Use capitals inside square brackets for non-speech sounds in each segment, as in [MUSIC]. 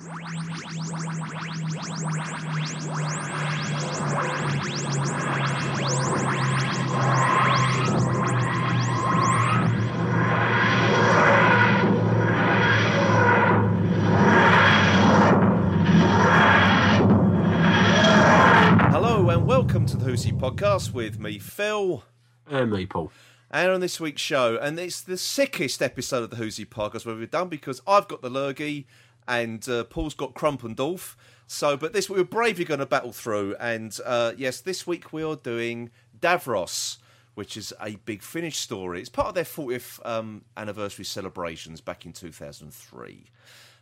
Hello and welcome to the Whoosy podcast with me, Phil. And me, Paul. And on this week's show, and it's the sickest episode of the Whoosy podcast we've ever done because I've got the lurgy and uh, Paul's got Crumpendorf. So, but this we were bravely going to battle through. And uh, yes, this week we are doing Davros, which is a Big Finish story. It's part of their 40th um, anniversary celebrations back in 2003.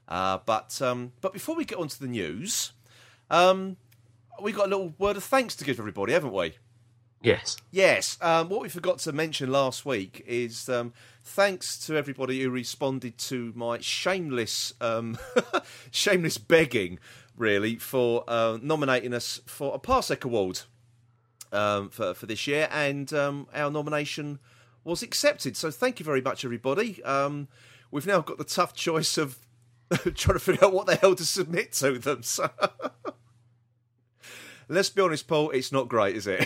Uh, but um, but before we get on to the news, um, we got a little word of thanks to give everybody, haven't we? Yes. Yes. Um, what we forgot to mention last week is um, thanks to everybody who responded to my shameless, um, [LAUGHS] shameless begging, really, for uh, nominating us for a Parsec Award um, for for this year, and um, our nomination was accepted. So thank you very much, everybody. Um, we've now got the tough choice of [LAUGHS] trying to figure out what the hell to submit to them. So. [LAUGHS] Let's be honest, Paul. It's not great, is it?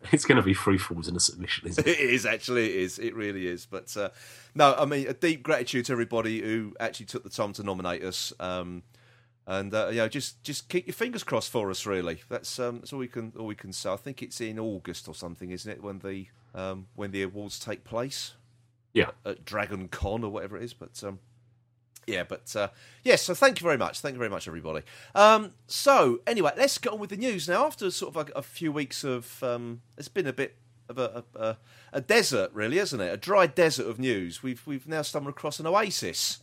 [LAUGHS] It's going to be free falls in a submission, isn't it? [LAUGHS] It is actually. It is. It really is. But uh, no, I mean, a deep gratitude to everybody who actually took the time to nominate us. Um, and uh, you know, just just keep your fingers crossed for us. Really, that's um, that's all we can all we can say. I think it's in August or something, isn't it? When the um, when the awards take place Yeah. at Dragon Con or whatever it is. But um, yeah, but uh, yes. So thank you very much. Thank you very much, everybody. Um, so anyway, let's get on with the news now. After sort of like a few weeks of, um, it's been a bit of a, a, a, desert, really, isn't it? A dry desert of news. We've we've now stumbled across an oasis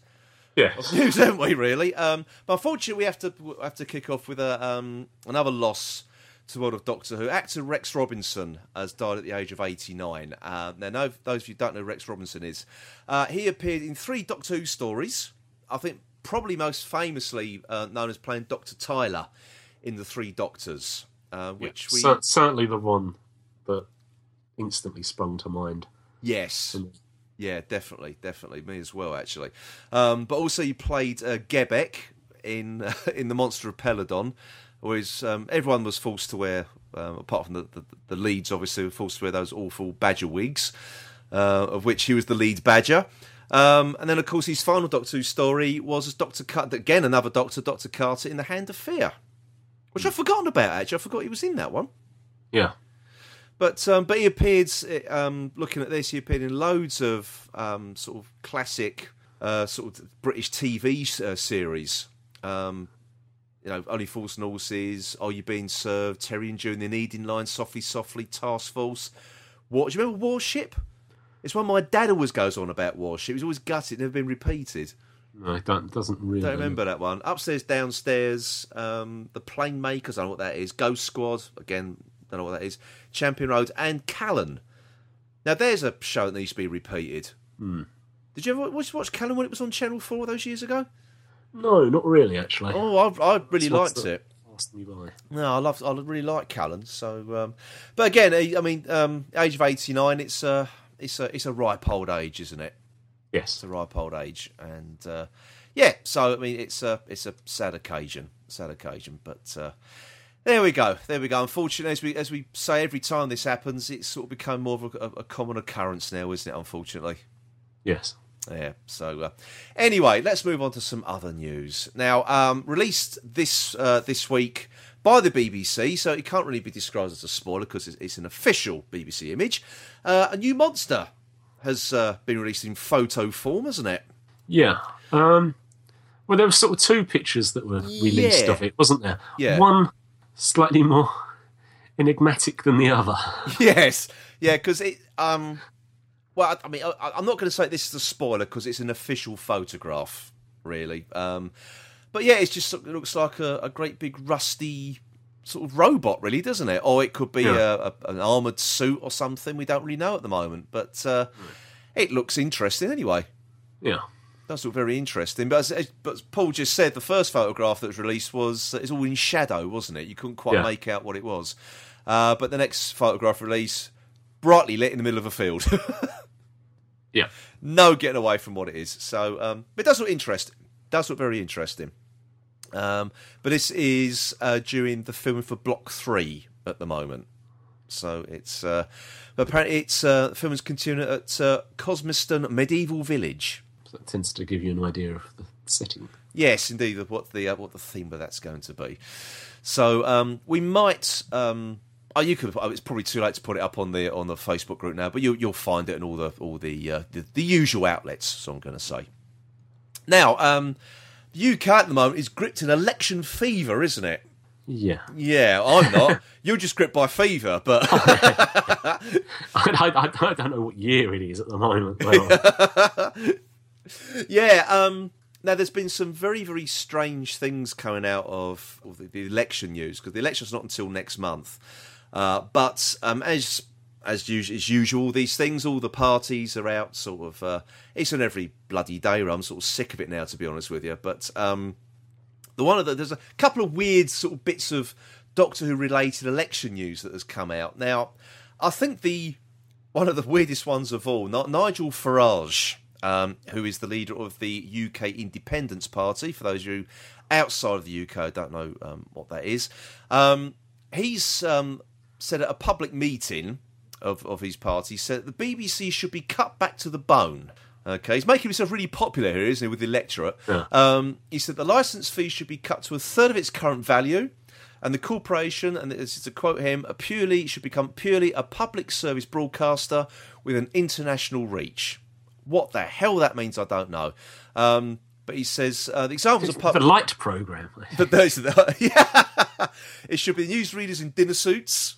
Yeah. of news, [LAUGHS] haven't we? Really. Um, but unfortunately, we have to have to kick off with a um, another loss to the world of Doctor Who. Actor Rex Robinson has died at the age of 89. Uh, now, no, those of you who don't know who Rex Robinson is, uh, he appeared in three Doctor Who stories. I think probably most famously uh, known as playing Doctor Tyler in the Three Doctors, uh, which we Cer- certainly the one that instantly sprung to mind. yes. Yeah, definitely, definitely me as well, actually. Um, but also, you played uh, Gebek in uh, [LAUGHS] in the Monster of Peladon, whereas um, everyone was forced to wear, um, apart from the, the the leads, obviously, were forced to wear those awful badger wigs, uh, of which he was the lead badger. Um, and then, of course, his final Doctor Who story was as Doctor Carter, again another Doctor, Doctor Carter in the Hand of Fear, which I've forgotten about. Actually, I forgot he was in that one. Yeah. But um, but he appeared. Um, looking at this, he appeared in loads of um, sort of classic uh, sort of British TV uh, series. Um, you know, Only Fools and Horses, Are You Being Served, Terry and June, The Onedin Line, Softly Softly, Task Force. What do you remember Warship? It's one my dad always goes on about Warship. It was always gutted, never been repeated. No, it don't, doesn't really. Don't remember that one. Upstairs, downstairs, um, the Plane Makers. I don't know what that is. Ghost Squad. Again, don't know what that is. Champion Road and Callan. Now, there's a show that needs to be repeated. Did you ever watch, watch Callan when it was on Channel Four those years ago? No, not really, actually. Oh, I, I really liked it. Passing you by. No, I love. I really like Callan. So, um, but again, I I mean, um, age of eighty nine. It's a, it's a, it's a ripe old age, isn't it? Yes. It's a ripe old age, and uh, yeah. So I mean, it's a it's a sad occasion, sad occasion. But uh, there we go, there we go. Unfortunately, as we as we say every time this happens, it's sort of become more of a, a common occurrence now, isn't it? Unfortunately. Yes. Yeah. So uh, anyway, let's move on to some other news. Now, um, released this uh, this week by the BBC, so it can't really be described as a spoiler because it's, it's an official BBC image. Uh, a new monster has uh, been released in photo form, hasn't it? Yeah. Um, well, there were sort of two pictures that were released Yeah. of it, wasn't there? Yeah. One slightly more enigmatic than the other. [LAUGHS] yes, yeah, because it. Um, well, I I mean, I, I'm not going to say this is a spoiler because it's an official photograph, really. Um, but yeah, it's just it looks like a, a great big rusty sort of robot, really, doesn't it? Or it could be Yeah. a, a, an armored suit or something. We don't really know at the moment, but uh, it looks interesting anyway. Yeah. Does look very interesting, but as, as, but Paul just said, the first photograph that was released was it's all in shadow, wasn't it? You couldn't quite Yeah. make out what it was. Uh, but the next photograph release, brightly lit in the middle of a field, [LAUGHS] Yeah. no getting away from what it is. So, um, it does look interesting. Does look very interesting. Um, but this is uh, during the filming for Block Three at the moment. So it's uh, but apparently it's uh, the film is continuing at uh, Cosmeston Medieval Village. That tends to give you an idea of the setting. Yes, indeed, what the uh, what the theme of that's going to be. So um, we might. Um, oh, you could. Oh, it's probably too late to put it up on the on the Facebook group now, but you, you'll find it in all the all the uh, the, the usual outlets. So I'm going to say. Now, um, the UK at the moment is gripped in election fever, isn't it? Yeah. Yeah, I'm not. [LAUGHS] You're just gripped by fever, but [LAUGHS] I, I, I don't know what year it is at the moment. Well, [LAUGHS] yeah. Um, now, there's been some very, very strange things coming out of, of the, the election news because the election's not until next month. Uh, but um, as as usual, as usual, these things, all the parties are out. Sort of, uh, it's on every bloody day. I'm sort of sick of it now, to be honest with you. But um, the one of the there's a couple of weird sort of bits of Doctor Who related election news that has come out. Now, I think the one of the weirdest ones of all, Nigel Farage, um, who is the leader of the UK Independence Party. For those of you outside of the UK, don't know um, what that is. Um, he's um, said at a public meeting of, of his party, said the BBC should be cut back to the bone. Okay, he's making himself really popular here, isn't he, with the electorate? Yeah. Um, he said the licence fee should be cut to a third of its current value, and the corporation, and this is to quote him, a purely should become purely a public service broadcaster with an international reach. What the hell that means, I don't know. Um, but he says uh, the examples of the light program. [LAUGHS] but the, [LAUGHS] yeah, it should be newsreaders in dinner suits,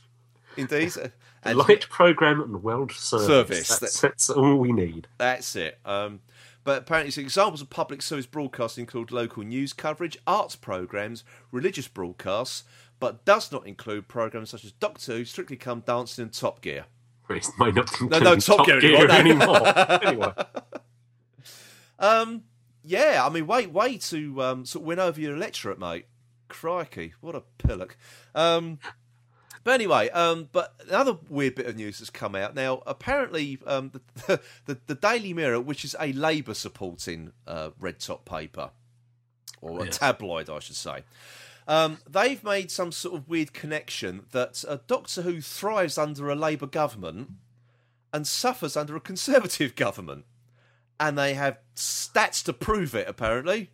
indeed. [LAUGHS] The light program and world service. Service, That's, that's all we need. That's it. Um, but apparently, some examples of public service broadcasting include local news coverage, arts programs, religious broadcasts, but does not include programs such as Doctor Who, Strictly Come Dancing, and Top Gear. It might not No, no, include Top Gear anymore, anymore. [LAUGHS] anyway, Um, yeah, I mean, way way to um, sort of win over your electorate, mate. Crikey, what a pillock. Um, but anyway, um, but another weird bit of news has come out now. Apparently, um, the, [LAUGHS] the the Daily Mirror, which is a Labour supporting uh, red top paper or a tabloid, I should say. Um, they've made some sort of weird connection that uh, Doctor Who thrives under a Labour government and suffers under a Conservative [LAUGHS] government. And they have stats to prove it, apparently.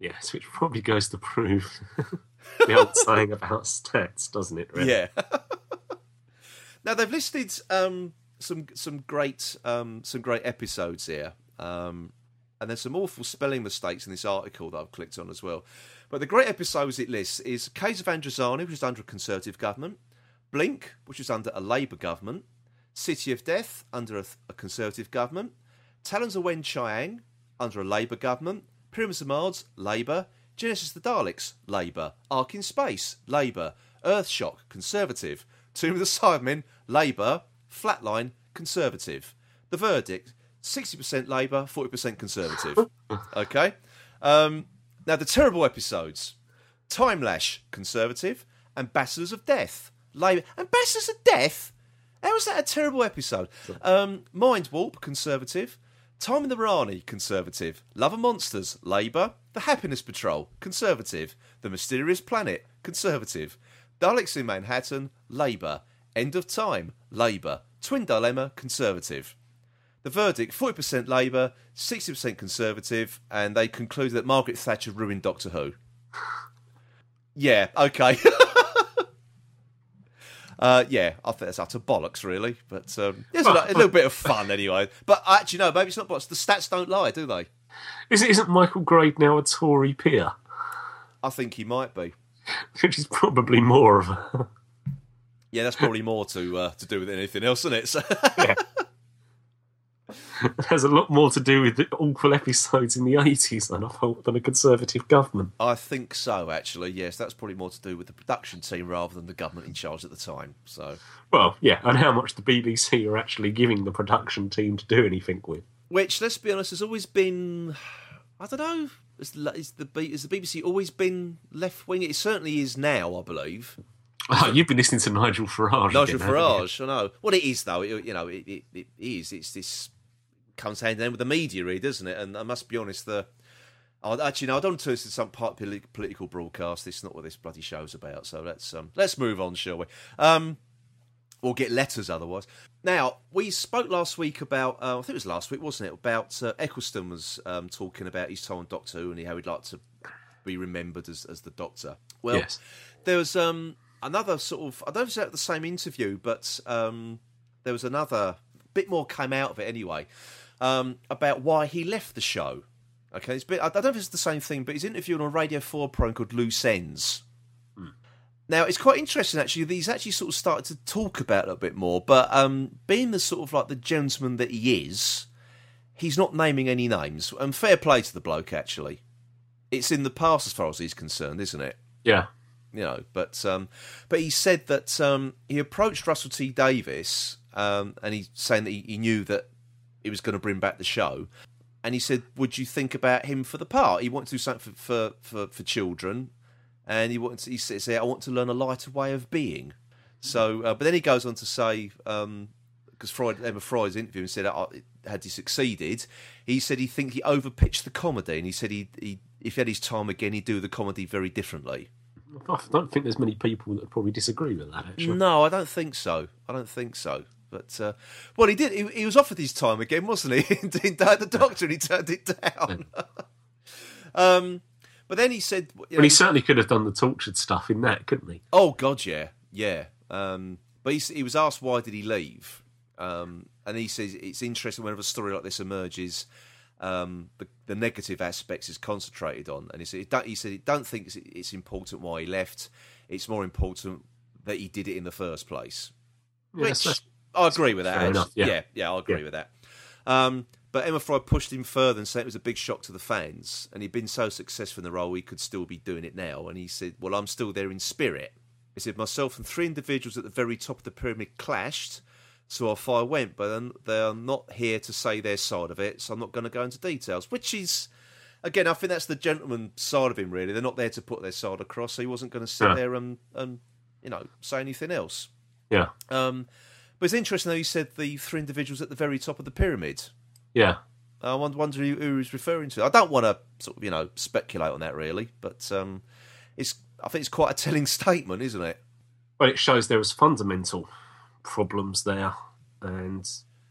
yes, which probably goes to prove [LAUGHS] the old saying about stats, doesn't it? Really? Yeah. [LAUGHS] now they've listed um, some some great um, some great episodes here, um, and there's some awful spelling mistakes in this article that I've clicked on as well. But the great episodes it lists is Caves of Androzani, which is under a Conservative government, Blink, which is under a Labour government, City of Death under a, a Conservative government, Talons of Weng-Chiang under a Labour government, Pyramids of Mars, Labour, Genesis of the Daleks, Labour, Ark in Space, Labour, Earthshock, Conservative, Tomb of the Cybermen, Labour, Flatline, Conservative. The verdict: sixty percent Labour, forty percent Conservative. [LAUGHS] okay. Um, now the terrible episodes: Time Lash, Conservative, Ambassadors of Death, Labour. Ambassadors of Death. How was that a terrible episode? Um, Mind Warp, Conservative. Time and the Rani, Conservative. Love and Monsters, Labour. The Happiness Patrol, Conservative. The Mysterious Planet, Conservative. Daleks in Manhattan, Labour. End of Time, Labour. Twin Dilemma, Conservative. The verdict 40% Labour, 60% Conservative, and they concluded that Margaret Thatcher ruined Doctor Who. [SIGHS] Yeah, okay. [LAUGHS] Uh, yeah, I think that's utter bollocks, really. But um, there's a, a little bit of fun anyway. But actually, no, maybe it's not bollocks. The stats don't lie, do they? Is, isn't Michael Grade now a Tory peer? I think he might be. [LAUGHS] Which is probably more of a. [LAUGHS] Yeah, that's probably more to uh, to do with anything else, isn't it? [LAUGHS] So, has a lot more to do with the awful episodes in the 80s than, I thought, than a Conservative government. I think so, actually. Yes, that's probably more to do with the production team rather than the government in charge at the time. So, Well, yeah, and how much the BBC are actually giving the production team to do anything with. Which, let's be honest, has always been. I don't know. Is, is the has the BBC always been left wing? It certainly is now, I believe. [LAUGHS] Oh, you've been listening to Nigel Farage. Nigel again? Farage, I know. What it is, though, it, you know, it, it, it is. It's this comes hand in hand with the media, really, doesn't it? And I must be honest, the Oh, actually, no, I don't want to turn this some part political broadcast. This is not what this bloody show's about. So let's um, let's move on, shall we? Um, or get letters otherwise. Now, we spoke last week about, uh, I think it was last week, wasn't it? About uh, Eccleston was um, talking about his time on Doctor Who and how he'd like to be remembered as, as the Doctor. Well, Yes. there was um, another sort of, I don't know if it's at the same interview, but um, there was another bit more came out of it anyway um, about why he left the show. Okay, it's a bit, I don't know if it's the same thing, but he's interviewed on a Radio 4 program called Loose Ends. Now it's quite interesting actually. that He's actually sort of started to talk about it a bit more, but um, being the sort of like the gentleman that he is, he's not naming any names. And fair play to the bloke actually. It's in the past as far as he's concerned, isn't it? Yeah. You know, but um, but he said that um, he approached Russell T Davies, um, and he's saying that he, he knew that he was going to bring back the show. And he said, "Would you think about him for the part? He wanted to do something for for, for, for children, and he wanted to, he said, say, I want to learn a lighter way of being. So, uh, but then he goes on to say, because Freud, Emma Freud's interview and said, uh, had he succeeded, he said he think he overpitched the comedy, and he said he, he if he had his time again, he'd do the comedy very differently. I don't think there's many people that would probably disagree with that, actually. No, I don't think so. I don't think so. But uh, well, he did. He, he, was offered his time again, wasn't he? [LAUGHS] in the Doctor, and he turned it down. [LAUGHS] um, but then he said, you know, Well, he certainly could have done the tortured stuff in that, couldn't he? "Oh God, yeah, yeah." Um, but he, he was asked why did he leave, um, and he says it's interesting whenever a story like this emerges. Um, the, the negative aspects is concentrated on, and he said, he don't, he said, he don't think it's, it's important why he left. It's more important that he did it in the first place. Yeah, Which I agree with that. enough, yeah. yeah, yeah, I agree Yeah. with that. But Emma Freud pushed him further and said it was a big shock to the fans, and he'd been so successful in the role he could still be doing it now. And he said, "Well, I'm still there in spirit." He said, "Myself and three individuals at the very top of the pyramid clashed, so off I went. But they are not here to say their side of it, so I'm not going to go into details." Which is, again, I think that's the gentleman side of him. Really, they're not there to put their side across, so he wasn't going to sit Yeah. there and, and you know say anything else. Yeah. Um, but it's interesting though. He said the three individuals at the very top of the pyramid. Yeah. I wonder, wonder who, who he's referring to. I don't want to sort of you know speculate on that really, but um, it's I think it's quite a telling [LAUGHS] statement, isn't it? Well, it shows there was fundamental problems there, and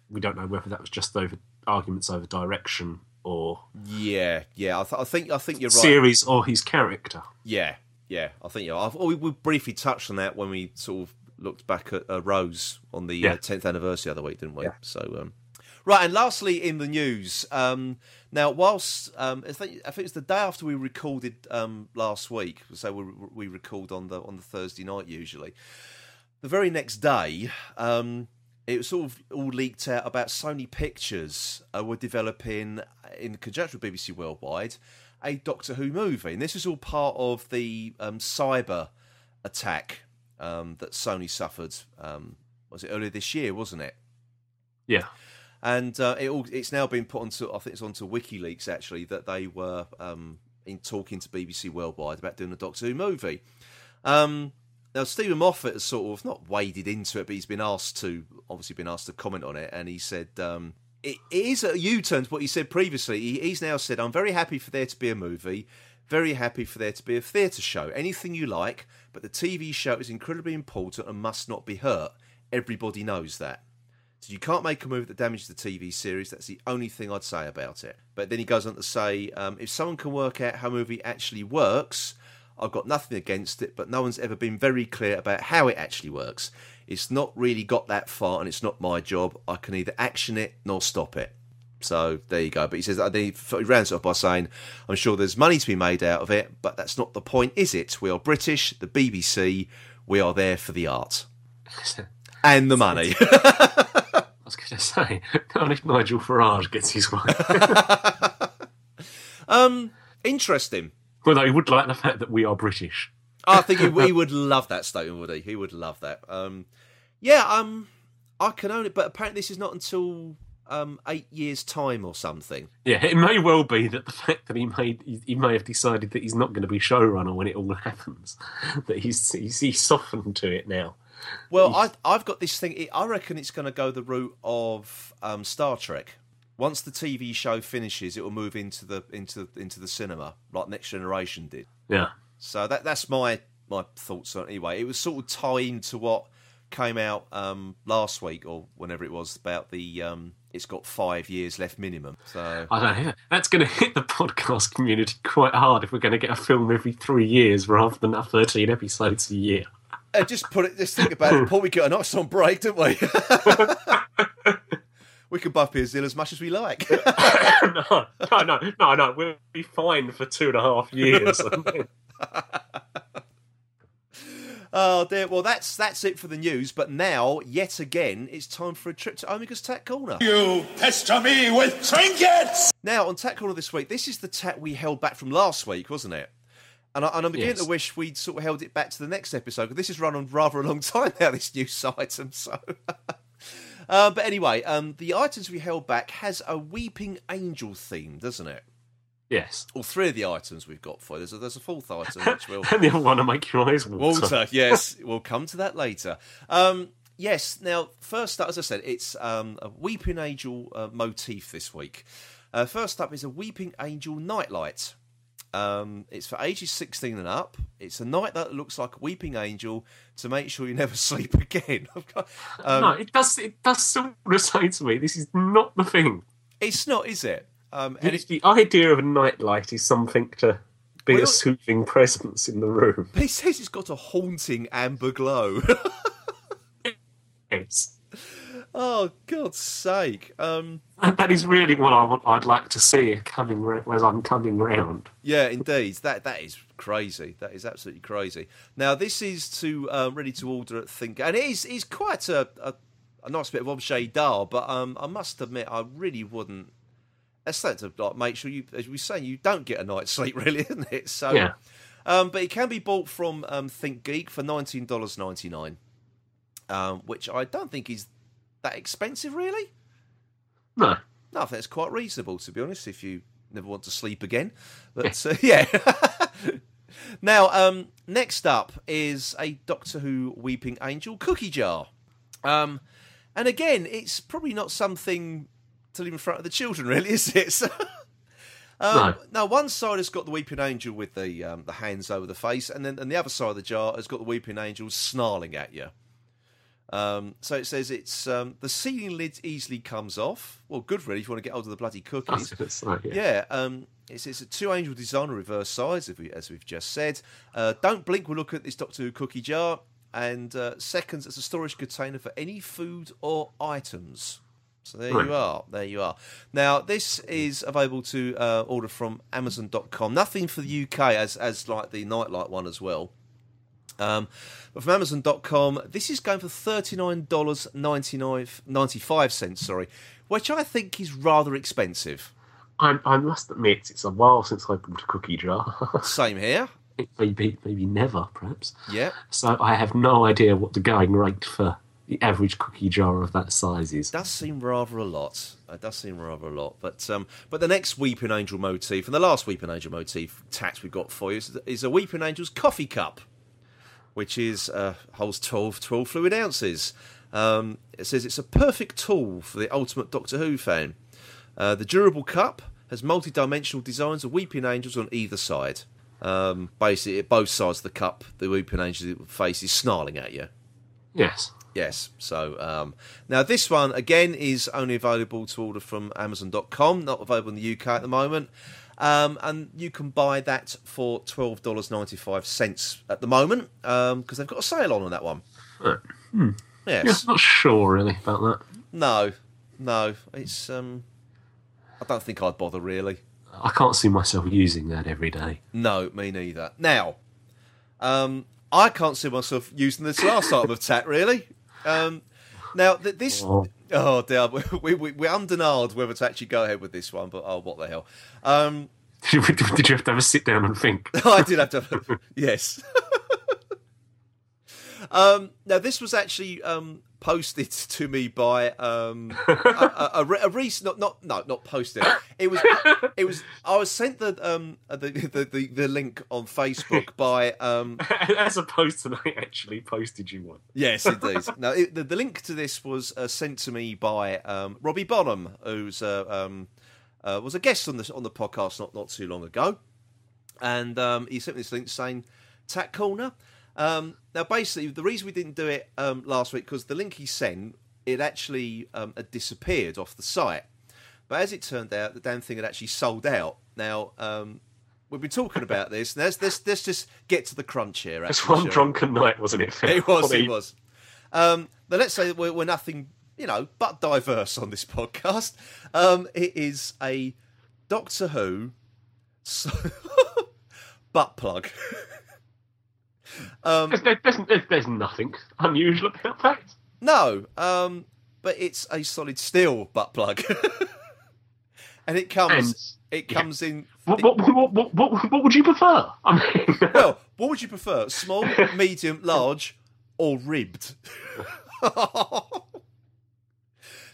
we don't know whether that was just over arguments over direction or Yeah, yeah. I, th- I think I think you're right. series or his character. Yeah, yeah. I think. I've, we, we briefly touched on that when we sort of looked back at uh, Rose on the Yeah. uh, 10th anniversary the other week, didn't we? Yeah. So, um, right. And lastly, in the news, um, now whilst um, I think it's the day after we recorded um, last week, so we we record on the on the Thursday night usually. The very next day, um, it was sort of all leaked out about Sony Pictures uh, were developing, in conjunction with BBC Worldwide, a Doctor Who movie. And this is all part of the um, cyber attack um, that Sony suffered. Was it earlier this year, wasn't it? Yeah. And uh, it all, it's now been put onto, I think it's onto WikiLeaks actually, that they were um, in talking to BBC Worldwide about doing a Doctor Who movie. Um, now Steven Moffat has sort of not waded into it, but he's been asked to, obviously been asked to comment on it, and he said um, it, it is a U-turn to what he said previously. He, he's now said, "I'm very happy for there to be a movie, very happy for there to be a theatre show, anything you like, but the TV show is incredibly important and must not be hurt. Everybody knows that." So you can't make a movie that damages the TV series. That's the only thing I'd say about it. But then he goes on to say, um, if someone can work out how a movie actually works, I've got nothing against it. But no one's ever been very clear about how it actually works. It's not really got that far, and it's not my job. I can either action it nor stop it. So there you go. But he says, he rounds it off by saying, I'm sure there's money to be made out of it, but that's not the point, is it? We are British, the BBC, we are there for the art [LAUGHS] and the money. [LAUGHS] I was going to say, [LAUGHS] not if Nigel Farage gets his way. [LAUGHS] um, interesting. Although he would like the fact that we are British. I think he, he would love that statement, would he? He would love that. Um, yeah, um, I can own it, but apparently this is not until um, eight years' time or something. Yeah, it may well be that the fact that he made he, he may have decided that he's not going to be showrunner when it all [LAUGHS] happens, that he's he's, he's softened to it now. Well, I, I've got this thing. I reckon it's going to go the route of um, Star Trek, once the TV show finishes, it will move into the into into the cinema, like Next Generation did. Yeah. So that that's my my thoughts on it. Anyway, it was sort of tying to what came out um, last week or whenever it was about the um, it's got five years left minimum. So I don't know. That's going [LAUGHS] to hit the podcast community quite hard if we're going to get a film every three years rather than 13 episodes a year. Uh, just put it. Just think about it. Paul, we get a nice on break, don't we? [LAUGHS] we can buff be as as much as we like. [LAUGHS] no, no, no, no, no. We'll be fine for two and a half years. [LAUGHS] Oh dear. Well, that's that's it for the news. But now, yet again, it's time for a trip to Omega's Tat Corner. You pester me with trinkets! Now, on Tat Corner this week, this is the tat we held back from last week, wasn't it? And, I, and I'm beginning Yes. to wish we'd sort of held it back to the next episode because this has run on rather a long [LAUGHS] time now. This news item, so. [LAUGHS] uh, but anyway, um, the items we held back has a weeping angel theme, doesn't it? yes. All three of the items we've got for you. There's a, there's a fourth item which will [LAUGHS] And the other one to make your eyes water. Walter, yes, we'll come to that later. Um, yes, now first up, as I said, it's um, a weeping angel uh, motif this week. Uh, first up is a weeping angel nightlight. Um, it's for ages 16 and up. It's a night that looks like a weeping angel to make sure you never [LAUGHS] sleep again. um, no, it does. It does sort of say to me, this is not the thing. it's not, is it? Um, and It's it, the idea of a nightlight is something to be Well- a soothing presence in the room. [LAUGHS] he says it's got a haunting amber glow. [LAUGHS] Yes. Oh, God's sake. Um, that is really what I want. I'd like to see coming as I'm coming round. Yeah, indeed. That that is crazy. That is absolutely crazy. Now this is to uh, ready to order at Think, and it is is quite a, a a nice bit of objet d'art. But um, I must admit, I really wouldn't. That's something to like make sure you, as we were saying, you don't get a night's [LAUGHS] sleep, really, isn't it? So, Yeah. um, but it can be bought from um, Think Geek for nineteen dollars ninety nine, um, which I don't think is that expensive, really. No. No, I think it's quite reasonable to be honest. If you never want to sleep again, but uh, [LAUGHS] yeah. now, um, next up is a Doctor Who Weeping Angel cookie jar, um, and again, it's probably not something to leave in front of the children, really, is it? [LAUGHS] So, um, no. one side has got the Weeping Angel with the um, the hands over the face, and then and the other side of the jar has got the Weeping Angel snarling at you. Um, so it says it's um, the ceiling lid easily comes off. Well, good really if you want to get hold of the bloody [LAUGHS] cookies. yeah. Yeah, um, it's, it's a two angel design reverse size, as, we, as we've just said. Uh, don't blink. We'll look at this Doctor Who cookie jar. And uh, seconds, it's a storage container for any food or items. So there Right. you are. There you are. Now this is available to uh, order from Amazon.com. Nothing for the UK as as like the Nightlight one as well. Um, but from Amazon.com, this is going for thirty nine dollars ninety nine ninety five cents. Sorry, which I think is rather expensive. I, I must admit, it's a while since I bought a cookie jar. [LAUGHS] Same here. maybe, maybe never, perhaps. Yeah, So I have no idea what the going rate for the average cookie jar of that size is. does seem rather a lot. It does seem rather a lot. But um, but the next Weeping Angel motif and the last Weeping Angel motif tax we've got for you is, is a Weeping Angel's coffee cup, which is uh, holds 12, 12 fluid ounces. Um, it says it's a perfect tool for the ultimate Doctor Who fan. Uh, the durable cup has multi-dimensional designs of weeping angels on either side. Um, basically, at both sides of the cup, the weeping angel face is snarling at you. Yes. Yes. So um, now this one again is only available to order from Amazon.com, not available in the UK at the moment. Um, and you can buy that for twelve dollars ninety five cents at the moment because they've got a sale on on that one. Right. Yes. Yeah, not sure really about that. No. No. It's. Um, I don't think I'd bother really. I can't see myself using that every day. No, me neither. Now, um, I can't see myself using this last item of tat really. Um, now, th- this. Oh. Oh dear, [LAUGHS] we, we, we're undenied whether to actually go ahead with this one, but oh, what the hell? Um, [LAUGHS] Did you have to have a sit down and think? [LAUGHS] I did have to. yes. Um, now, this was actually um, posted [LAUGHS] to me by um, a, a, a, a recent, not, not, no, not posted. It was, it was. I was sent the um, the, the, the, the link on Facebook [LAUGHS] by um, As opposed to they actually posted you one. Yes, indeed. [LAUGHS] now, it, the, the link to this was uh, sent to me by um, Robbie Bonham, who's uh, um, uh, was a guest on the on the podcast not not too long ago, and um, he sent me this link saying "Tat Corner." Um, now, basically, the reason we didn't do it um, last week because the link he sent it actually um, had disappeared off the site, but as it turned out, the damn thing had actually sold out. Now. Um, We've been talking about this. Let's, let's, let's just get to the crunch here. It's one we? drunken night, wasn't it? It was. It was. Um, now let's say we're, we're nothing, you know, but diverse on this [LAUGHS] podcast. Um, it is a Doctor Who so, [LAUGHS] butt plug. [LAUGHS] um, There's, there's, there's, there's nothing unusual about that. no, um, but it's a solid steel butt plug, [LAUGHS] and it comes. it yeah. comes in. What, what, what, what, what, would you prefer? I mean, [LAUGHS] Well, what would you prefer? Small, [LAUGHS] medium, large, or ribbed?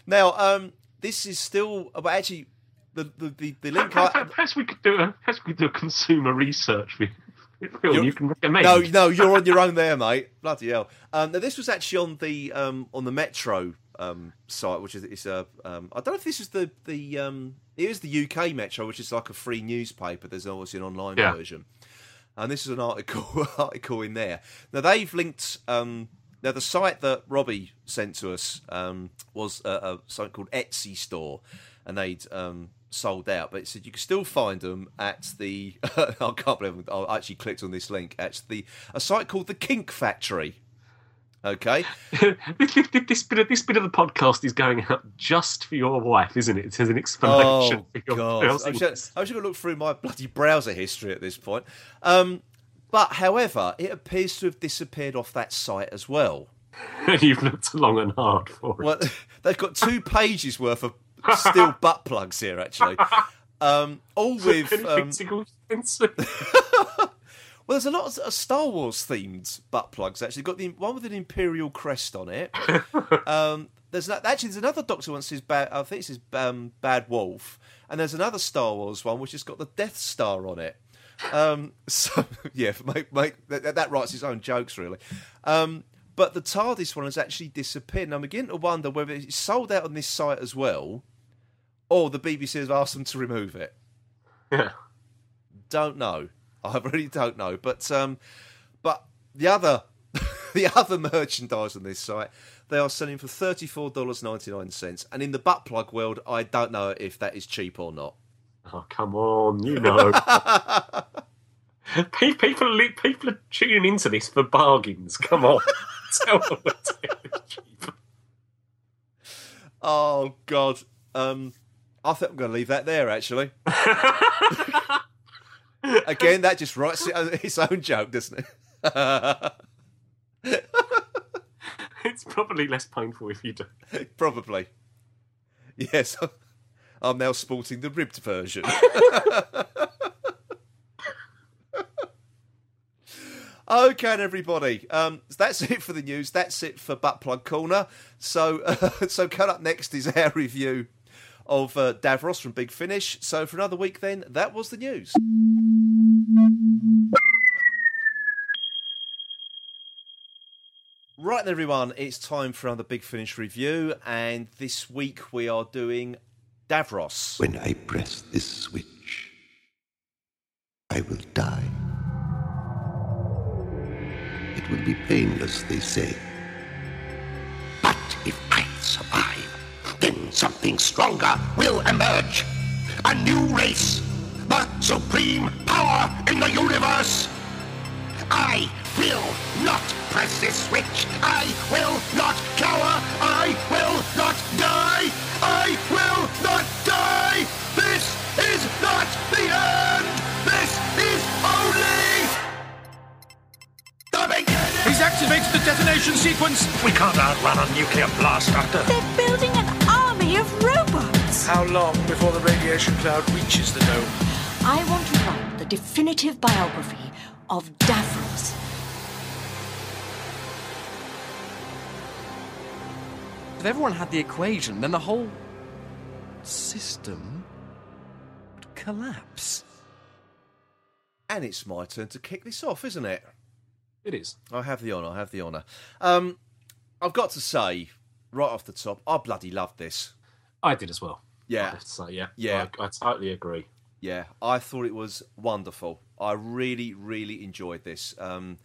now, um, this is still, but actually, the the the, the link. perhaps, I, perhaps we could do a perhaps we could do a consumer research You're- you can recommend. no, no, you're on your [LAUGHS] own there, mate. Bloody hell! Um, now, this was actually on the um, on the Metro um, site, which is it's a. Um, I don't know if this is the the um, it is the UK Metro, which is like a free newspaper. There's obviously an online Yeah. version, and this is an article [LAUGHS] article in there. Now they've linked. Um, now the site that Robbie sent to us um, was a, a something called Etsy store, and they'd um, sold out. But it said you can still find them at the. [LAUGHS] I can't believe I actually clicked on this link at the a site called the Kink Factory. Okay, [LAUGHS] this, bit of this bit of the podcast is going out just for your wife, isn't it? It as an explanation. Oh for god! I'm housing just, I'm just going to look through my bloody browser history at this point. Um, but however, it appears to have disappeared off that site as well. [LAUGHS] You've looked long and hard for it. Well, they've got two pages worth of steel butt plugs here, actually. Um, all [LAUGHS] with um, [LAUGHS] well, there's a lot of Star Wars themed butt plugs. Actually, got the one with an Imperial crest on it. [LAUGHS] um, there's no, actually there's another Doctor one that says bad. I think it says um, Bad Wolf, and there's another Star Wars one which has got the Death Star on it. Um, so yeah, mate, mate, that, that writes its own jokes really. Um, but the TARDIS one has actually disappeared, and I'm beginning to wonder whether it's sold out on this site as well, or the BBC has asked them to remove it yeah. don't know. [LAUGHS] I really don't know. But um, but the other [LAUGHS] the other merchandise on this site they are selling for thirty four dollars ninety nine cents. And in the butt plug world, I don't know if that is cheap or not. Oh come on, you know. [LAUGHS] People, li- people are tuning into this for bargains. Come on, tell them cheap. Oh God. Um, I think I'm going to leave that there. Actually, [LAUGHS] again, that just writes its own joke, doesn't it? [LAUGHS] It's probably less painful if you do. Probably. Yes, I'm now sporting the ribbed version. [LAUGHS] okay, everybody. Um, that's it for the news. That's it for Butt Plug Corner. So, uh, so coming up next is our review of uh, Davros from Big Finish. So, for another week, then, that was the news. Right then, everyone, it's time for another Big Finish review, and this week we are doing Davros. When I press this switch, I will die. It will be painless, they say. But if I survive, then something stronger will emerge. A new race, the supreme power in the universe. I will not press this switch. I will not cower. I will not die. I will not die. This is not the end. This is only the beginning. He's activated the detonation sequence. We can't outrun a nuclear blast, Doctor. They're building How long before the radiation cloud reaches the dome? I want to write the definitive biography of Davros. if everyone had the equation, then the whole system would collapse. And it's my turn to kick this off, isn't it? It is. I have the honour. I have the honour. Um, I've got to say, right off the top, I bloody loved this. I did as well. Yeah. I have to say, yeah. Yeah. I, I totally agree. Yeah, I thought it was wonderful. I really, really enjoyed this. Um,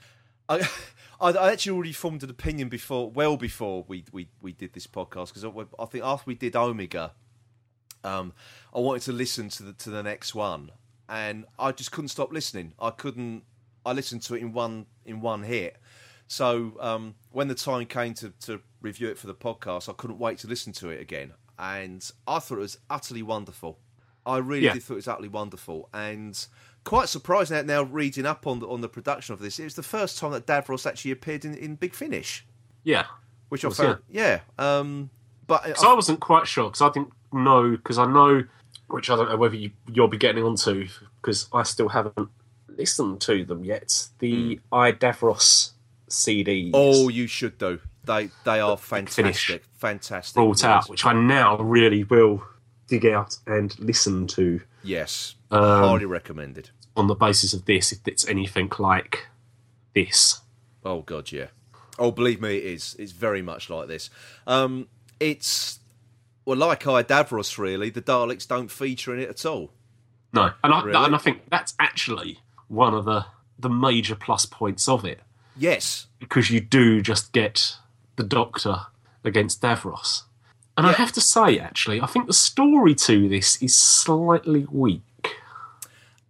I, [LAUGHS] I, I actually already formed an opinion before, well before we we, we did this podcast, because I, I think after we did Omega, um, I wanted to listen to the to the next one, and I just couldn't stop listening. I couldn't. I listened to it in one in one hit. So um, when the time came to, to review it for the podcast, I couldn't wait to listen to it again, and I thought it was utterly wonderful. I really Yeah. did thought it was utterly wonderful, and quite surprising now, now reading up on the, on the production of this. It was the first time that Davros actually appeared in, in Big Finish, Yeah. which I Was, found, yeah. Um, but So I wasn't quite sure because I didn't know because I know, which I don't know whether you, you'll be getting onto because I still haven't listened to them yet. The I Davros CDs Hmm. oh, you should do. They they are fantastic, fantastic. brought out, which I now really will dig out and listen to Yes, Um, highly recommended. on the basis of this if it's anything like this. Oh god, yeah. Oh, believe me, it is. It's very much like this. Um, it's well, like I Davros. Really, the Daleks don't feature in it at all. No, and I Really? and I think that's actually one of the the major plus points of it Yes, because you do just get the Doctor against Davros. And I have to say, actually, I think the story to this is slightly weak.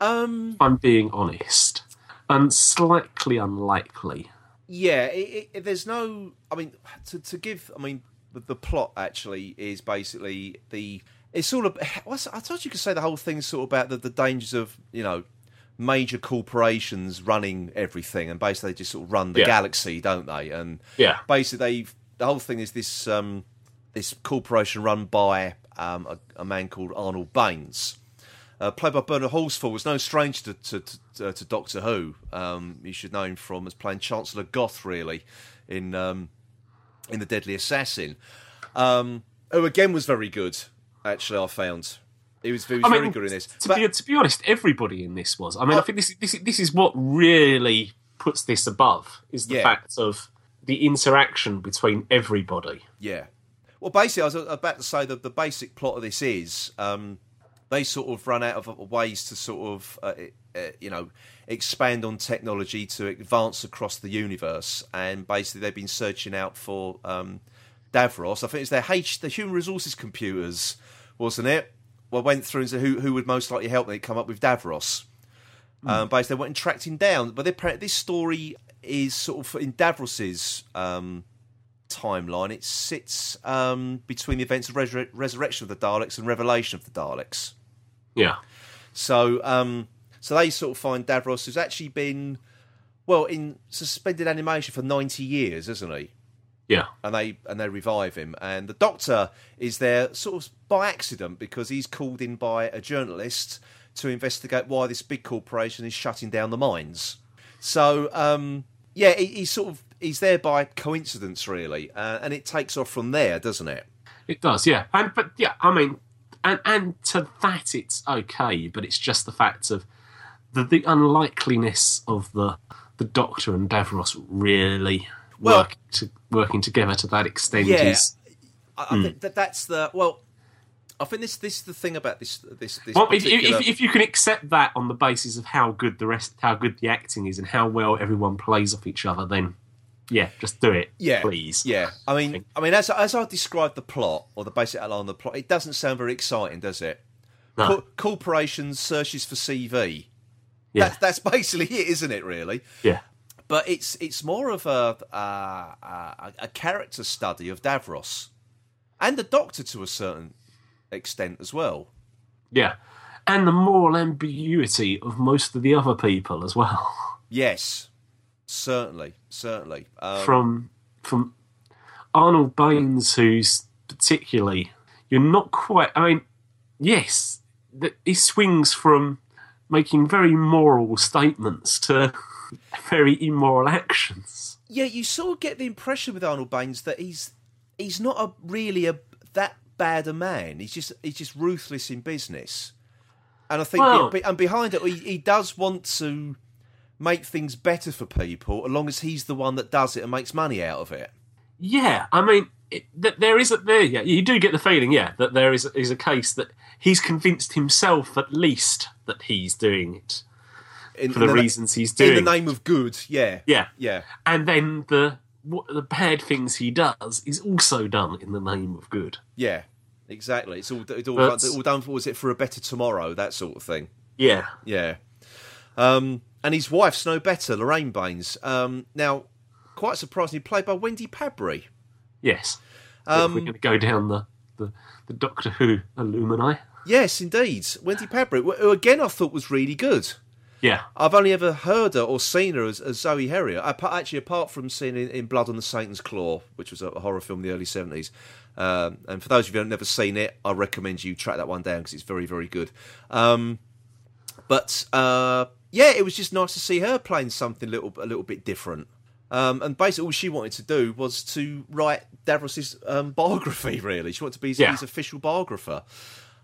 um, I'm being honest, and slightly unlikely. yeah. It, it, there's no. I mean, to to give. I mean, the, the plot actually is basically the. It's all. What's, I thought you could say the whole thing's sort of about the, the dangers of you know major corporations running everything, and basically they just sort of run the Yeah. galaxy, don't they? And Yeah. basically the whole thing is this um, this corporation run by um, a, a man called Arnold Baynes, uh, played by Bernard Horsfall, was no stranger to to, to, to Doctor Who. Um, you should know him from as playing Chancellor Goth, really, in um, in the Deadly Assassin, um, who again was very good. Actually, I found he was, he was I mean, very good in this. To, But- be, to be honest, everybody in this was. I mean, I think this, this this is what really puts this above is the Yeah. fact of the interaction between everybody. Yeah. Well, basically, I was about to say that the basic plot of this is um, they sort of run out of ways to sort of, uh, uh, you know, expand on technology to advance across the universe, and basically they've been searching out for um, Davros. I think it's their H, the human resources computers, wasn't it? Well, went through and said who who would most likely help. They come up with Davros. Um, basically, they went and tracked him down. But they, this story is sort of in Davros's um, timeline. It sits um, between the events of resur- resurrection of the Daleks and revelation of the Daleks. Yeah. So, um, so they sort of find Davros who's actually been, well, in suspended animation for ninety years, isn't he? Yeah. And they and they revive him, and the Doctor is there sort of by accident because he's called in by a journalist to investigate why this big corporation is shutting down the mines. So, um, yeah, he, he's sort of he's there by coincidence, really, uh, and it takes off from there, doesn't it? It does, yeah. And but yeah, I mean, and and to that it's okay, but it's just the fact of the the unlikeliness of the the Doctor and Davros really Well- work to, working together to that extent Yeah. is. I, I think hmm. that that's the well. I think this this is the thing about this this this Well, if, particular. if, if you can accept that on the basis of how good the rest, how good the acting is, and how well everyone plays off each other, then yeah, just do it, yeah, please. Yeah, I mean, I mean, as as I described the plot or the basic outline of the plot, it doesn't sound very exciting, does it? No. Co- corporation searches for CV. Yeah. That's that's [LAUGHS] basically it, isn't it? Really. yeah, But it's it's more of a uh, a, a character study of Davros and the Doctor to a certain extent as well. yeah, and the moral ambiguity of most of the other people as well. [LAUGHS] Yes, certainly, certainly. Um, from from Arnold Baynes, who's particularly you're not quite. I mean, yes, that he swings from making very moral statements to very immoral actions. yeah, you sort of get the impression with Arnold Baynes that he's he's not a really a that bad a man. He's just he's just ruthless in business, and I think Well- and behind it, he, he does want to make things better for people, as long as he's the one that does it and makes money out of it. Yeah, I mean, it, there is a there. Yeah, you do get the feeling, yeah, that there is is a case that he's convinced himself at least that he's doing it In, for the na- reasons he's doing. in the name of good. Yeah, yeah, yeah, and then the what the bad things he does is also done in the name of good. yeah. Exactly. It's all it's all, But- done, all done for was it for a better tomorrow? That sort of thing. Yeah, Yeah. Um, and his wife's no better, Lorraine Baynes. Um, now, quite surprisingly, played by Wendy Padbury. yes. Um, We're going to go down the, the the Doctor Who alumni. Yes, indeed. Wendy Padbury, who again I thought was really good. Yeah, I've only ever heard her or seen her as, as Zoe Heriot. Actually, apart from seeing in, in Blood on the Satan's Claw, which was a horror film in the early 70s. Um, and for those of you who have never seen it, I recommend you track that one down because it's very, very good. Um, but uh, yeah, it was just nice to see her playing something a little, a little bit different. Um, and basically, all she wanted to do was to write Davros's um, biography. Really, she wanted to be his, Yeah. his official biographer.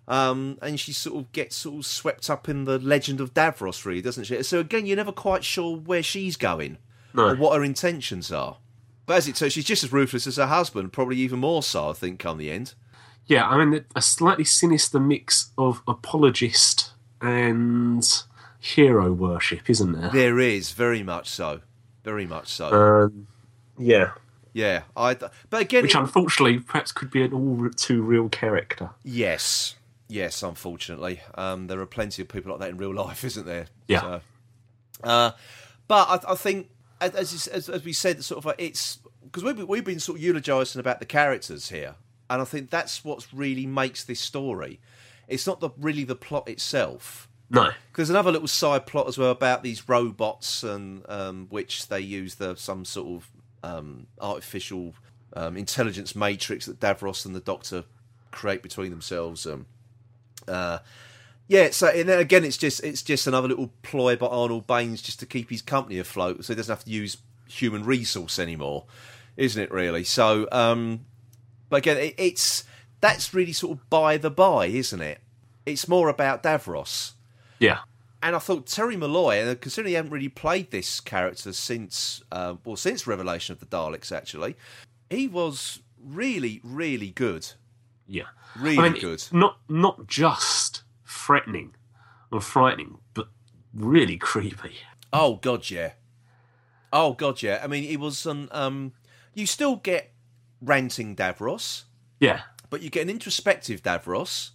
Um, and she sort of gets sort of swept up in the legend of Davros, really, doesn't she? So again, you're never quite sure where she's going No. or what her intentions are. But as it turns, she's just as ruthless as her husband, probably even more so. I think come the end. yeah. I mean, a slightly sinister mix of apologist and hero worship, isn't there? There is very much so, very much so. Um, yeah. yeah, I. But again, Which it- unfortunately perhaps could be an all too real character. yes, yes. Unfortunately, um, there are plenty of people like that in real life, [LAUGHS] isn't there? Yeah. So, uh, but I, I think, as, as, as, we said, sort of, like, it's because we've been, we've been sort of eulogising about the characters here, and I think that's what really makes this story. It's not the really the plot itself. No. There's another little side plot as well about these robots and um, which they use the some sort of um, artificial um, intelligence matrix that Davros and the Doctor create between themselves. Um, uh, yeah, so and then again, it's just it's just another little ploy by Arnold Baynes just to keep his company afloat, so he doesn't have to use human resource anymore, isn't it? Really. So, um, but again, it, it's that's really sort of by the by, isn't it? It's more about Davros. Yeah. And I thought Terry Molloy, and considering he hadn't really played this character since, uh, well, since Revelation of the Daleks, actually, he was really, really good. Yeah. Really I mean, good. Not not just threatening or frightening, but really [LAUGHS] creepy. Oh God, yeah. Oh God, yeah. I mean, it was an. Um, you still get ranting Davros, Yeah. but you get an introspective Davros.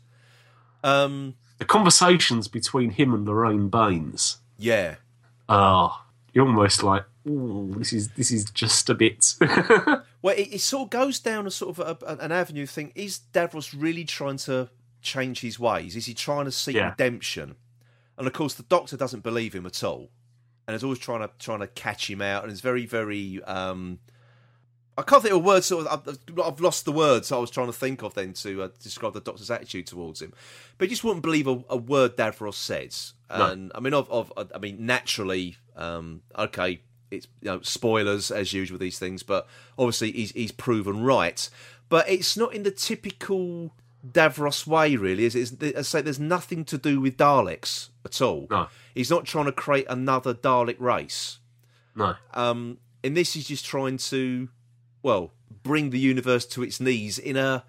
Um, The conversations between him and Lorraine Baynes yeah, are you're almost like, ooh, this is this is just a bit [LAUGHS] Well, it, it sort of goes down a sort of a, an avenue thing. Is Davros really trying to change his ways? Is he trying to seek Yeah. redemption? And of course, the Doctor doesn't believe him at all, and is always trying to trying to catch him out, and is very very. Um, I can't think of a word. Sort of, I've, I've lost the words I was trying to think of then to uh, describe the Doctor's attitude towards him. But he just wouldn't believe a, a word Davros says. No. And I mean, of, of I mean, naturally, um, okay, it's you know spoilers as usual with these things, but obviously he's he's proven right. But it's not in the typical Davros way, really. Is it? I say, there's nothing to do with Daleks at all. No. He's not trying to create another Dalek race. no. Um, in this, he's just trying to, well, bring the universe to its knees in a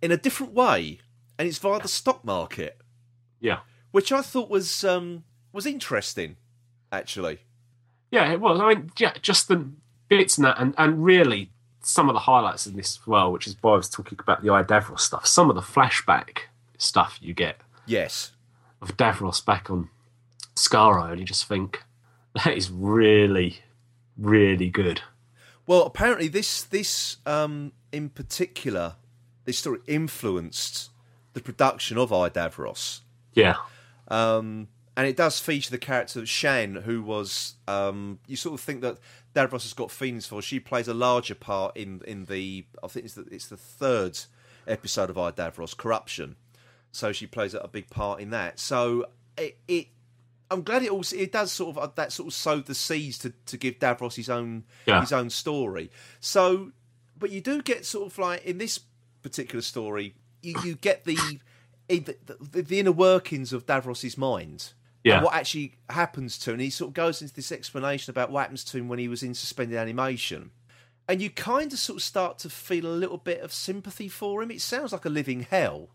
in a different way, and it's via the stock market, Yeah. which I thought was um, was interesting, actually. Yeah, it was. I mean, yeah, just the bits in that, and, and really some of the highlights in this as well, which is why I was talking about the I Davros stuff. Some of the flashback stuff you get Yes, of Davros back on Skaro, and you just think that is really, really good. Well, apparently this this um, in particular, this story influenced the production of I Davros. Yeah, Um, and it does feature the character of Shan, who was um, you sort of think that Davros has got feelings for. She plays a larger part in in the I think it's the it's the third episode of I Davros, Corruption. So she plays a big part in that. So it, it I'm glad it also it does sort of uh, that sort of sowed the seeds to, to give Davros his own Yeah. his own story. So but you do get sort of like in this particular story, you, you get the, [COUGHS] the, the the inner workings of Davros's mind. Yeah. What actually happens to him. And he sort of goes into this explanation about what happens to him when he was in suspended animation. And you kind of sort of start to feel a little bit of sympathy for him. It sounds like a living hell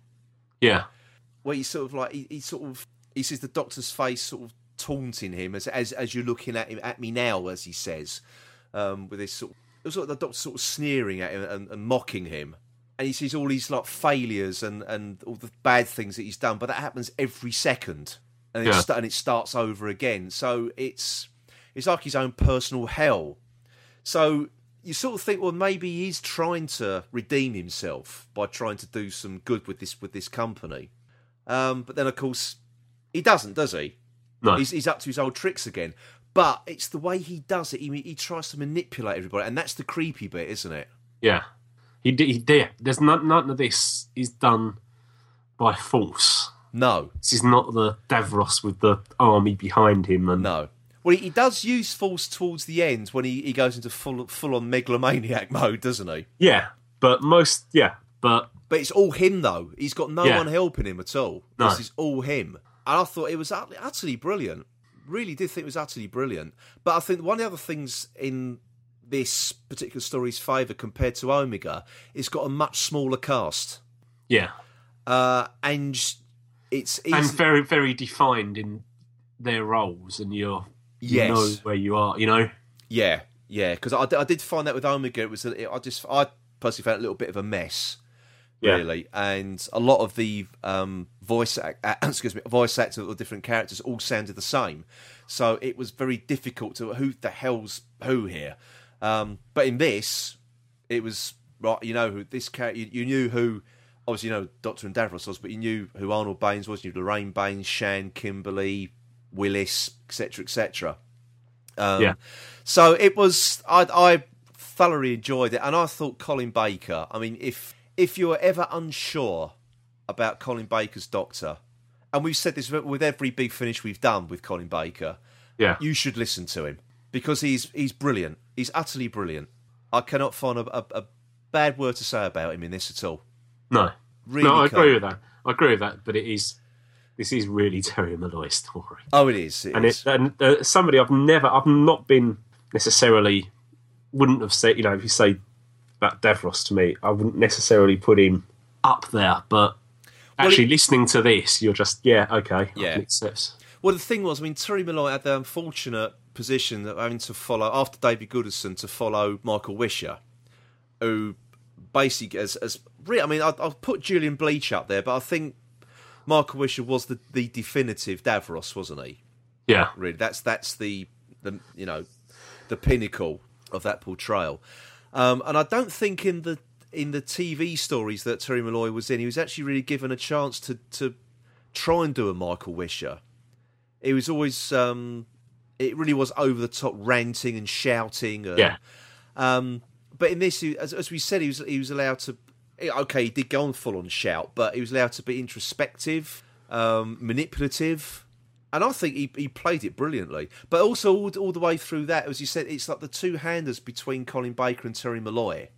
Yeah. where he sort of like he, he sort of he sees the doctor's face sort of taunting him as as as you're looking at him at me now, as he says, um, with this sort of, it was of the doctor sort of sneering at him and, and mocking him, and he sees all these like failures and and all the bad things that he's done, but that happens every second, and it Yeah. sta- and it starts over again. So it's it's like his own personal hell. So you sort of think, well, maybe he's trying to redeem himself by trying to do some good with this with this company. Um, but then, of course, he doesn't, does he? No. He's, he's up to his old tricks again. But it's the way he does it. He, he tries to manipulate everybody, and that's the creepy bit, isn't it? Yeah. He did. He did. There's none, none of this is done by force. No, This is not the Davros with the army behind him. And no. Well, he, he does use force towards the end when he, he goes into full full on megalomaniac [LAUGHS] mode, doesn't he? yeah, but most yeah, but But it's all him though. He's got no Yeah. one helping him at all. No. This is all him. And I thought it was utterly, utterly brilliant. Really did think it was utterly brilliant. But I think one of the other things in this particular story's favour compared to Omega, it's got a much smaller cast. yeah, Uh, and it's and very very defined in their roles, and you're you Yes. know where you are. You know. yeah, yeah. Because I, I did find that with Omega, it was I just I personally found it a little bit of a mess. Yeah. really, and a lot of the um, voice act, uh, [COUGHS] excuse me, voice actors of the different characters all sounded the same, so it was very difficult to who the hell's who here. Um, but in this, it was right. You know who this character. You, you knew who. Obviously, you know Doctor and Davros was, but you knew who Arnold Baynes was. You knew Lorraine Baynes, Shan, Kimberly, Willis, etc., etc. Um, Yeah. So it was. I, I thoroughly enjoyed it, and I thought Colin Baker. I mean, if if you're ever unsure about Colin Baker's Doctor, and we've said this with every big finish we've done with Colin Baker, Yeah. you should listen to him because he's he's brilliant. He's utterly brilliant. I cannot find a, a, a bad word to say about him in this at all. No. Really no, I can't. agree with that. I agree with that. But it is. This is really [LAUGHS] Terry Molloy's story. Oh, it is. It and is. it, and uh, somebody I've never, I've not been necessarily, wouldn't have said, you know, if you say that Davros to me, I wouldn't necessarily put him up there, but actually it- listening to this, you're just, yeah, okay, Yeah. Well, the thing was, I mean, Terry Molloy had the unfortunate position of having to follow after David Gooderson to follow Michael Wisher, who basically as as I mean, I, I'll put Julian Bleach up there, but I think Michael Wisher was the, the definitive Davros, wasn't he? Yeah, Really, that's that's the the you know the pinnacle of that portrayal. Um, and I don't think in the in the TV stories that Terry Molloy was in, he was actually really given a chance to to try and do a Michael Wisher. It was always um, it really was over the top ranting and shouting. And, yeah, um, but in this, as, as we said, he was he was allowed to. Okay, he did go on full on shout, but he was allowed to be introspective, um, manipulative, and I think he, he played it brilliantly. But also all, all the way through that, as you said, it's like the two handers between Colin Baker and Terry Molloy.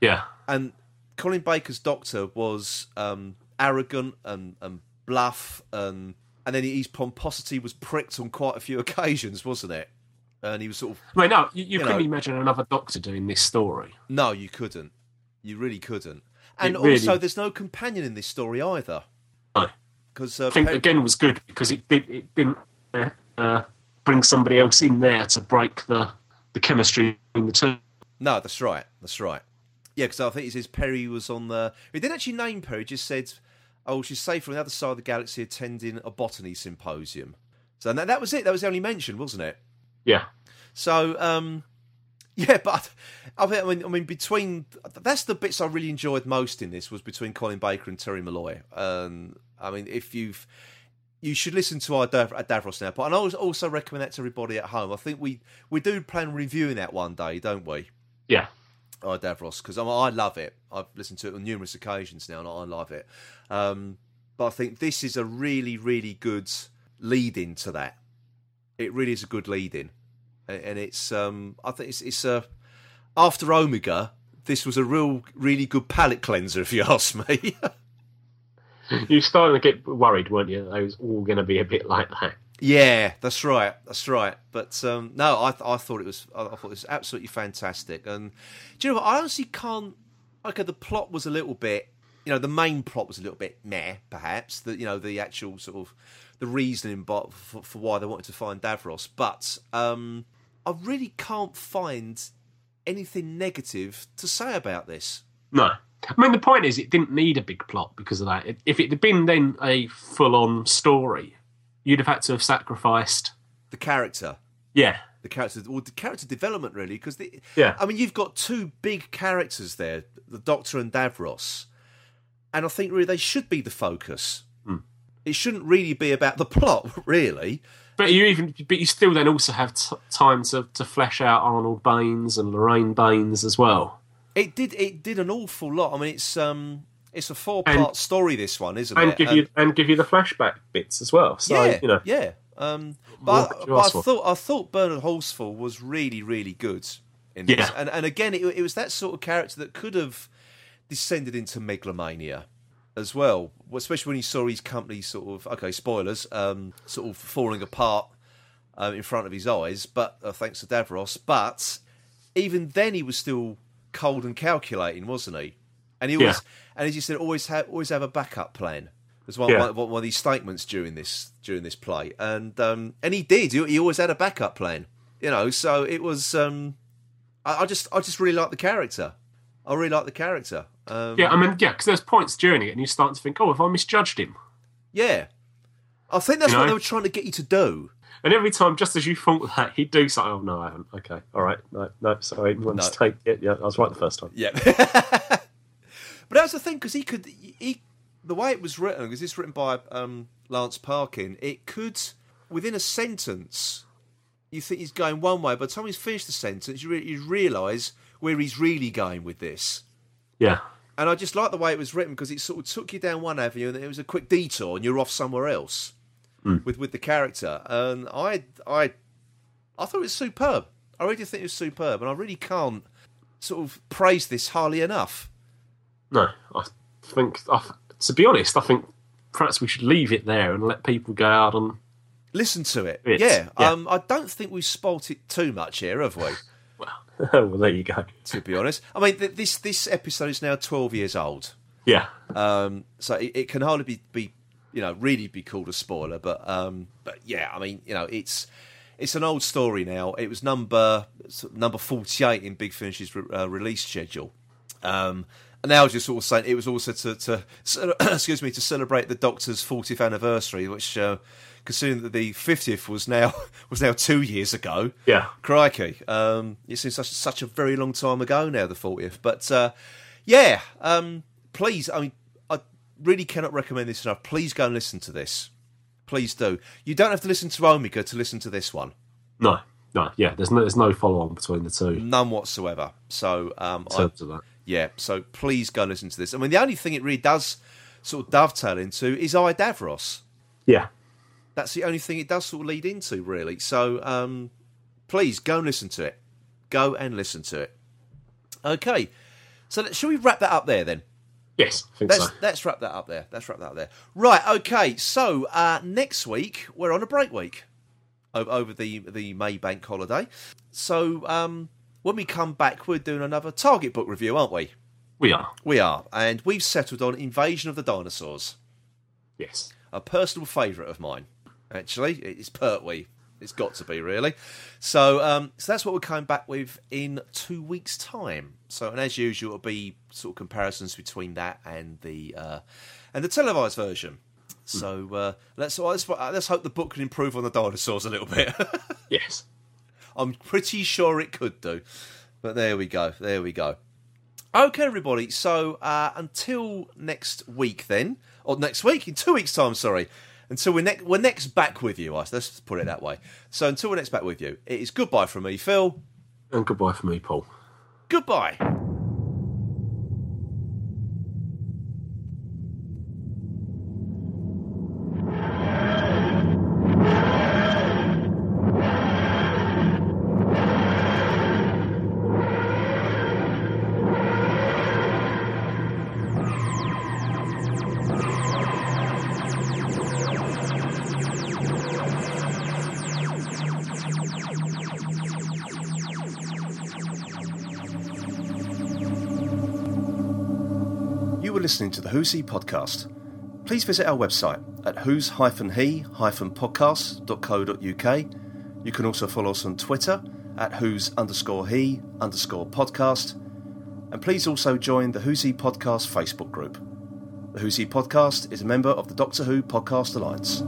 yeah, And Colin Baker's Doctor was um, arrogant and, and bluff, and and then his pomposity was pricked on quite a few [LAUGHS] occasions, wasn't it? And he was sort of mean, no, you, you, You couldn't know- imagine another Doctor doing this story. No, you couldn't. You really couldn't. And really- also, there's no companion in this story either. No. Because uh, I think Pe- again was good because it did it didn't uh, uh, bring somebody else in there to break the the chemistry in the two. no, that's right. That's right. Yeah, because I think it says Peri was on the. He didn't actually name Peri. he Just said, "Oh, she's safe from the other side of the galaxy, attending a botany symposium." So that, that was it. That was the only mention, wasn't it? Yeah, So, um, yeah, but I mean, I mean, between that's the bits I really enjoyed most in this was between Colin Baker and Terry Molloy. Um, I mean, if you've you should listen to our Dav- Davros now, but and I also recommend that to everybody at home. I think we we do plan reviewing that one day, don't we? yeah, I Davros because I, I love it. I've listened to it on numerous occasions now, and I love it. Um, but I think this is a really, really good lead in to that. It really is a good lead in, and, it's um, I think it's it's a after Omega. this was a real, really good palate cleanser, if you [LAUGHS] ask me. [LAUGHS] You were starting to get worried, weren't you? It was all going to be a bit like that. Yeah, that's right. That's right. But um, no, I, I thought it was. I thought it was absolutely fantastic. And do you know what? I honestly can't. Okay, the plot was a little bit. You know, the main plot was a little bit meh, perhaps. The you know the actual sort of the reasoning but for, for why they wanted to find Davros. But um, I really can't find anything negative to say about this. No. I mean, the point is, it didn't need a big plot because of that. If it had been then a full on story, you'd have had to have sacrificed. The character. Yeah. the character or the character development really because Yeah. I mean you've got two big characters there the Doctor and Davros and I think really they should be the focus Hmm. it shouldn't really be about the plot [LAUGHS] really But you even, but you still then also have t- time to, to flesh out Arnold Baynes and Lorraine Baynes as well. it did it did an awful lot I mean it's um it's a four part story this one isn't it? and it give you and give you the flashback bits as well. So yeah you know, yeah um but, could but I thought I thought Bernard Horsfall was really really good in this Yeah. and and again it, it was that sort of character that could have descended into megalomania as well, especially when he saw his company sort of okay spoilers um, sort of falling apart um, in front of his eyes. But uh, thanks to Davros, but even then he was still cold and calculating, wasn't he? And he always Yeah. and as you said, always have always have a backup plan. Was one, Yeah. one, one of these statements during this during this play, and um, and he did. He, he always had a backup plan, you know. So it was. Um, I, I just I just really like the character. I really like the character. Um, yeah. I mean, yeah, because there's points during it, and you start to think, oh, have I misjudged him? Yeah. I think that's You what know? they were trying to get you to do. And every time, just as you thought that, he'd do something. Oh no, I haven't. Okay, all right, no, no, sorry, one No. mistake. Yeah, yeah, I was right the first time. Yeah. [LAUGHS] but that's the thing, because he could. He, the way it was written, because it's written by um, Lance Parkin, it could, within a sentence, you think he's going one way, by the time he's finished the sentence, you, re- you realise where he's really going with this. Yeah, And I just like the way it was written because it sort of took you down one avenue and it was a quick detour and you're off somewhere else with with the character. And I I I thought it was superb. I really think it was superb, and I really can't sort of praise this highly enough. no, I think. I, to be honest, I think perhaps we should leave it there and let people go out and. Listen to it, It's- yeah. yeah. Um, I don't think we've spoilt it too much here, have we? [LAUGHS] well, there you go. To be honest, I mean th- this this episode is now twelve years old. Yeah, Um, so it, it can hardly be, be, you know, really be called a spoiler. But um, but yeah, I mean, you know, it's it's an old story now. It was number number forty eight in Big Finish's re- uh, release schedule. Um, and now I was just sort of saying it was also to, to [CLEARS THROAT] excuse me to celebrate the Doctor's 40th anniversary, which uh, considering that the 50th was now [LAUGHS] was now two years ago. Yeah. crikey, um, it seems such such a very long time ago now, the 40th. But uh, yeah, um, please, I mean, I really cannot recommend this enough. Please go and listen to this. Please do. You don't have to listen to Omega to listen to this one. no, no, yeah. There's no, there's no follow on between the two. None whatsoever. So um, I, terms of that. Yeah, so please go and listen to this. I mean, the only thing it really does sort of dovetail into is I Davros. Yeah, That's the only thing it does sort of lead into, really. So um, please go and listen to it. Go and listen to it. Okay, so let- shall we wrap that up there then? yes, I think Let's so. let's wrap that up there. Let's wrap that up there. Right. Okay. So uh, next week we're on a break week over, over the the May Bank holiday. So um, when we come back, we're doing another Target book review, aren't we? We are. We are, and we've settled on Invasion of the Dinosaurs, Yes. a personal favourite of mine. Actually, it's Pertwee. It's got to be really. So, um, so that's what we're coming back with in two weeks' time. So, and as usual, it'll be sort of comparisons between that and the uh, and the televised version. So uh, let's, let's let's hope the book can improve on the dinosaurs a little bit. [LAUGHS] Yes. I'm pretty sure it could do. But there we go. There we go. Okay, everybody. So uh, until next week, then, or next week in two weeks' time. Sorry. Until we're next, we're next back with you. Let's put it that way. So until we're next back with you, it is goodbye from me, Phil. And goodbye from me, Paul. Goodbye. Listening to the Who's He podcast. Please visit our website at who's-he-podcast.co.uk. You can also follow us on Twitter at who's underscore he underscore podcast. And please also join the Who's He podcast Facebook group. The Who's He podcast is a member of the Doctor Who Podcast Alliance.